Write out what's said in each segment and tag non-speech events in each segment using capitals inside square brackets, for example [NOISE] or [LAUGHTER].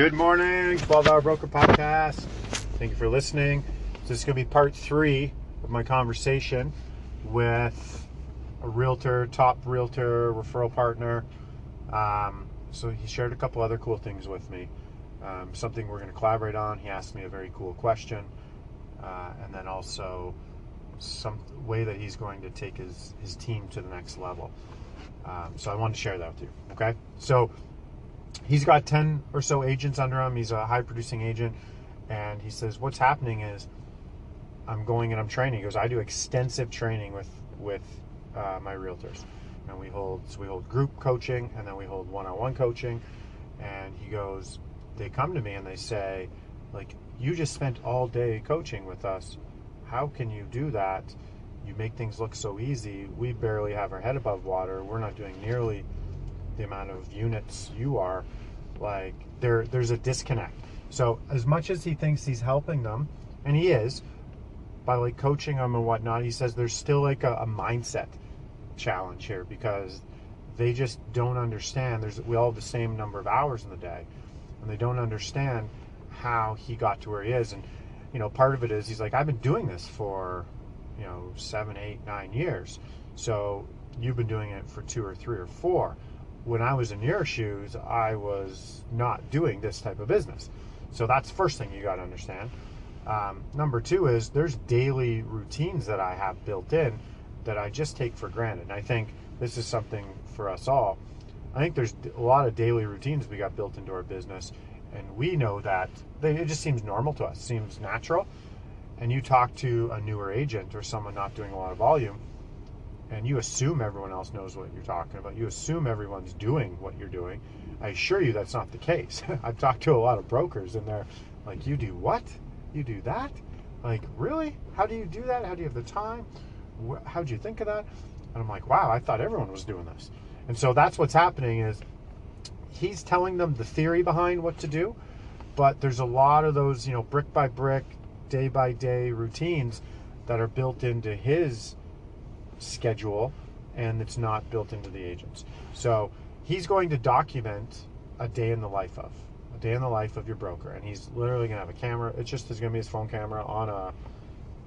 Good morning, 12 Hour Broker Podcast. Thank you for listening. This is going to be part three of my conversation with a realtor, top realtor, referral partner. Um, so he shared a couple other cool things with me. Um, something we're going to collaborate on. He asked me a very cool question, uh, and then also some way that he's going to take his his team to the next level. Um, so I wanted to share that with you. Okay, so he's got 10 or so agents under him. He's a high producing agent. And he says, What's happening is I'm going and I'm training. He goes, I do extensive training with, with uh, my realtors. And we hold, so we hold group coaching and then we hold one on one coaching. And he goes, They come to me and they say, like, you just spent all day coaching with us. How can you do that? You make things look so easy. We barely have our head above water. We're not doing nearly the amount of units you are, like there there's a disconnect. So as much as he thinks he's helping them, and he is, by like coaching them and whatnot, he says there's still like a, a mindset challenge here because they just don't understand. There's we all have the same number of hours in the day, and they don't understand how he got to where he is. And you know, part of it is he's like, I've been doing this for you know seven, eight, nine years. So you've been doing it for two or three or four when I was in your shoes, I was not doing this type of business. So that's first thing you got to understand. Um, number two is there's daily routines that I have built in that I just take for granted. And I think this is something for us all. I think there's a lot of daily routines we got built into our business, and we know that they, it just seems normal to us, seems natural. And you talk to a newer agent or someone not doing a lot of volume, and you assume everyone else knows what you're talking about. You assume everyone's doing what you're doing. I assure you that's not the case. [LAUGHS] I've talked to a lot of brokers and they're like, You do what? You do that? Like, really? How do you do that? How do you have the time? How do you think of that? And I'm like, Wow, I thought everyone was doing this. And so that's what's happening is he's telling them the theory behind what to do, but there's a lot of those, you know, brick by brick, day by day routines that are built into his schedule and it's not built into the agents. So he's going to document a day in the life of a day in the life of your broker, and he's literally going to have a camera. It's just going to be his phone camera on a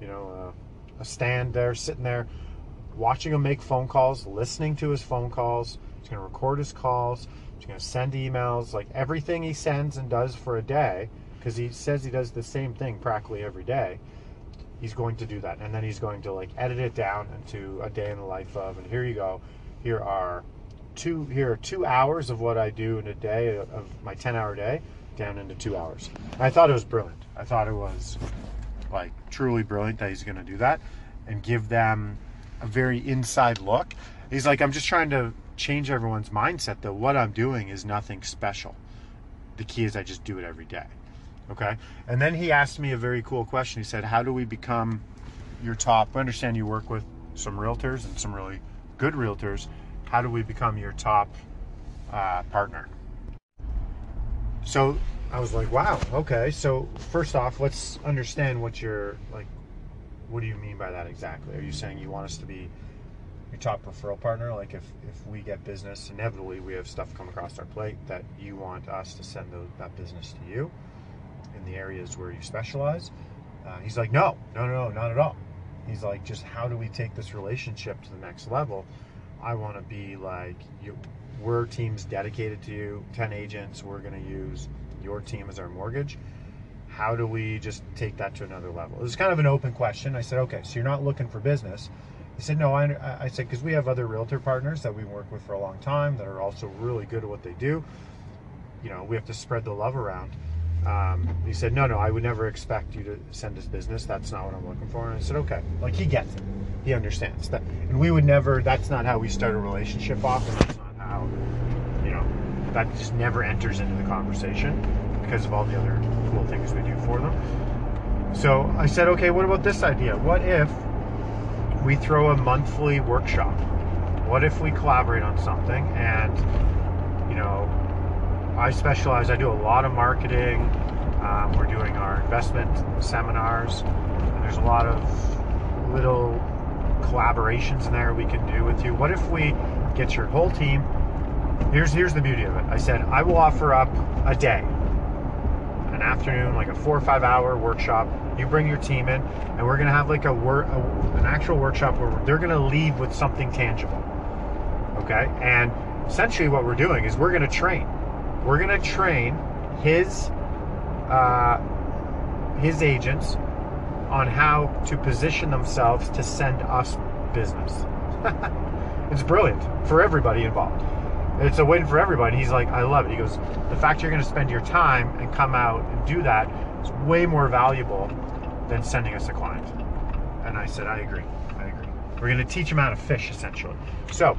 you know a, a stand there, sitting there, watching him make phone calls, listening to his phone calls. He's going to record his calls. He's going to send emails, like everything he sends and does for a day, because he says he does the same thing practically every day he's going to do that. And then he's going to like edit it down into a day in the life of and here you go. Here are two here are two hours of what i do in a day of my 10 hour day down into two hours. I thought it was brilliant. I thought it was like truly brilliant that he's going to do that and give them a very inside look. He's like i'm just trying to change everyone's mindset that what i'm doing is nothing special. The key is i just do it every day Okay. And then he asked me a very cool question. He said, How do we become your top? I understand you work with some realtors and some really good realtors. How do we become your top uh, partner? So I was like, Wow, okay. So, first off, let's understand what you're like. What do you mean by that exactly? Are you saying you want us to be your top referral partner? Like, if, if we get business, inevitably we have stuff come across our plate that you want us to send that business to you in the areas where you specialize? Uh, he's like, no, no, no, no, not at all. He's like, just how do we take this relationship to the next level? I want to be like, you, we're teams dedicated to you, 10 agents, we're going to use your team as our mortgage. How do we just take that to another level? It was kind of an open question. I said, okay, so you're not looking for business. He said, no, I, I said, because we have other realtor partners that we work with for a long time that are also really good at what they do. You know, we have to spread the love around. Um, he said, no, no, I would never expect you to send us business. That's not what I'm looking for. And I said, okay. Like he gets it. He understands that. And we would never, that's not how we start a relationship off. And that's not how, you know, that just never enters into the conversation. because of all the other cool things we do for them. So I said, okay, what about this idea? What if we throw a monthly workshop? What if we collaborate on something and, you know, I specialize, I do a lot of marketing. Um, we're doing our investment seminars. And there's a lot of little collaborations in there we can do with you. What if we get your whole team? Here's here's the beauty of it. I said I will offer up a day, an afternoon, like a four or five hour workshop. You bring your team in, and we're gonna have like a work, an actual workshop where they're gonna leave with something tangible. Okay, and essentially what we're doing is we're gonna train. We're gonna train his uh, his agents on how to position themselves to send us business. [LAUGHS] it's brilliant for everybody involved. It's a win for everybody. He's like, I love it. He goes, the fact you're going to spend your time and come out and do that is way more valuable than sending us a client. And I said, I agree. I agree. We're going to teach him how to fish, essentially. So,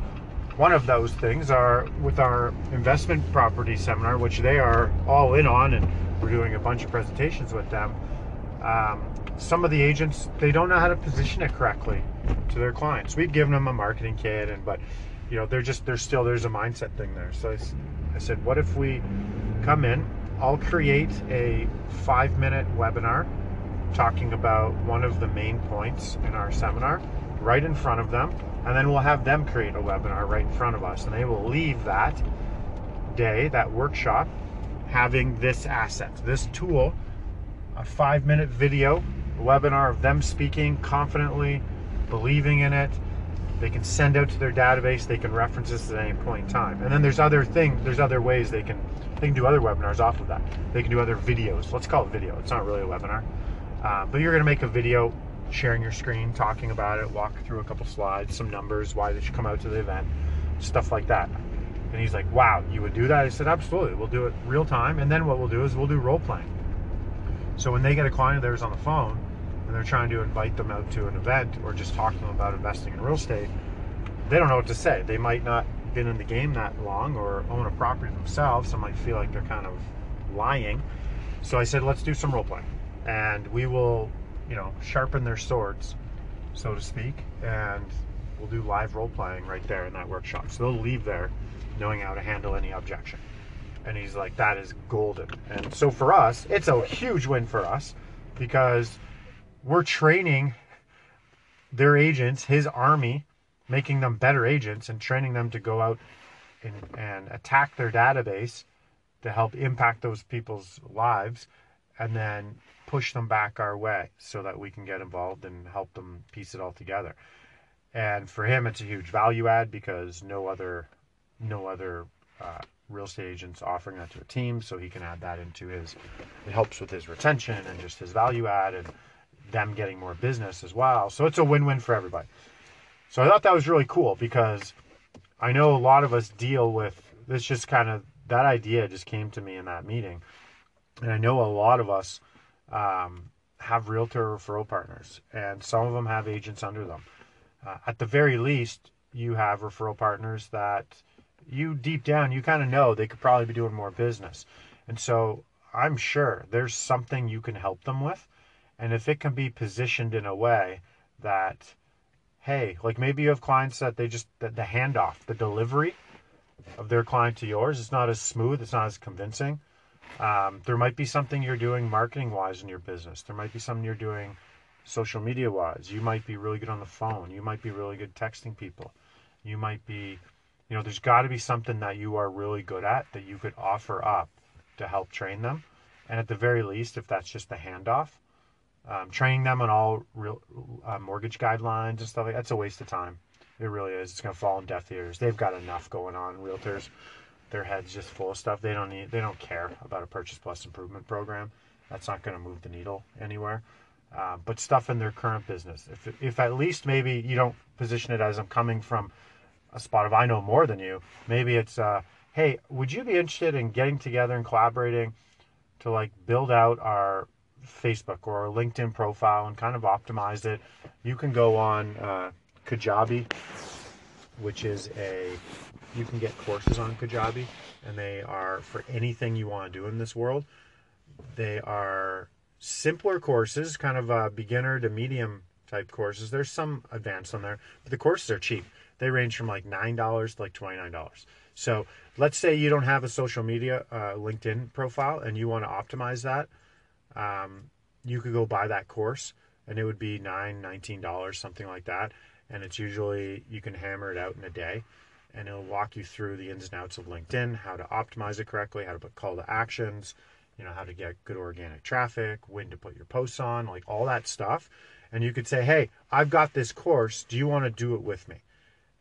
one of those things are with our investment property seminar, which they are all in on, and we're doing a bunch of presentations with them. Um, some of the agents they don't know how to position it correctly to their clients. We've given them a marketing kit, and but you know they're just there's still there's a mindset thing there. So I, I said, what if we come in? I'll create a five minute webinar talking about one of the main points in our seminar right in front of them, and then we'll have them create a webinar right in front of us, and they will leave that day, that workshop, having this asset, this tool, a five minute video webinar of them speaking confidently, believing in it. They can send out to their database. They can reference this at any point in time. And then there's other things. There's other ways they can they can do other webinars off of that. They can do other videos. Let's call it video. It's not really a webinar, uh, but you're going to make a video sharing your screen, talking about it, walk through a couple slides, some numbers, why they should come out to the event, stuff like that. And he's like, "Wow, you would do that?" I said, "Absolutely. We'll do it real time, and then what we'll do is we'll do role playing." So when they get a client of theirs on the phone and they're trying to invite them out to an event or just talk to them about investing in real estate, they don't know what to say. They might not been in the game that long or own a property themselves, so might feel like they're kind of lying. So I said, let's do some role playing, and we will, you know, sharpen their swords, so to speak, and we'll do live role playing right there in that workshop. So they'll leave there knowing how to handle any objection. And he's like, that is golden. And so for us, it's a huge win for us because we're training their agents, his army, making them better agents and training them to go out and, and attack their database to help impact those people's lives and then push them back our way so that we can get involved and help them piece it all together. And for him, it's a huge value add because no other, no other uh, real estate agents offering that to a team, so he can add that into his. It helps with his retention and just his value add and them getting more business as well. So it's a win-win for everybody. So I thought that was really cool because I know a lot of us deal with this. Just kind of that idea just came to me in that meeting, and I know a lot of us um, have realtor referral partners, and some of them have agents under them. Uh, at the very least, you have referral partners that you deep down you kind of know they could probably be doing more business. And so I'm sure there's something you can help them with. And if it can be positioned in a way that, hey, like maybe you have clients that they just, that the handoff, the delivery of their client to yours is not as smooth, it's not as convincing. Um, there might be something you're doing marketing wise in your business. There might be something you're doing social media wise. You might be really good on the phone. You might be really good texting people. You might be you know, there's got to be something that you are really good at that you could offer up to help train them. And at the very least, if that's just a handoff, um, training them on all real uh, mortgage guidelines and stuff like that's a waste of time. It really is. It's going to fall on deaf ears. They've got enough going on. Realtors, their heads just full of stuff. They don't need. They don't care about a purchase plus improvement program. That's not going to move the needle anywhere. Uh, but stuff in their current business. If if at least maybe you don't position it as I'm coming from a spot of I know more than you. Maybe it's, uh, hey, would you be interested in getting together and collaborating to like build out our Facebook or LinkedIn profile and kind of optimize it? You can go on uh, Kajabi, which is a you can get courses on Kajabi, and they are for anything you want to do in this world. they are simpler courses, kind of uh, beginner to medium type courses. There's some advanced on there, but the courses are cheap. They range from like nine dollars to like twenty nine dollars. So let's say you don't have a social media uh, LinkedIn profile and you want to optimize that. Um, you could go buy that course and it would be nine, nineteen dollars, something like that. And it's usually you can hammer it out in a day and it'll walk you through the ins and outs of LinkedIn, how to optimize it correctly, how to put call to actions, you know, how to get good organic traffic, when to put your posts on, like all that stuff. And you could say, Hey, I've got this course. Do you want to do it with me?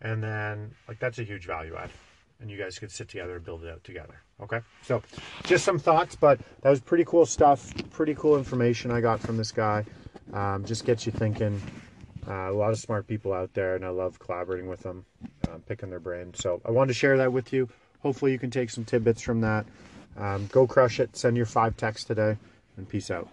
And then like that's a huge value add. And you guys could sit together and build it out together. Okay. So just some thoughts, but that was pretty cool stuff, pretty cool information I got from this guy. Um, just gets you thinking. Uh, a lot of smart people out there, and I love collaborating with them, uh, picking their brain. So I wanted to share that with you. Hopefully, you can take some tidbits from that. Um, go crush it. Send your five texts today, and peace out.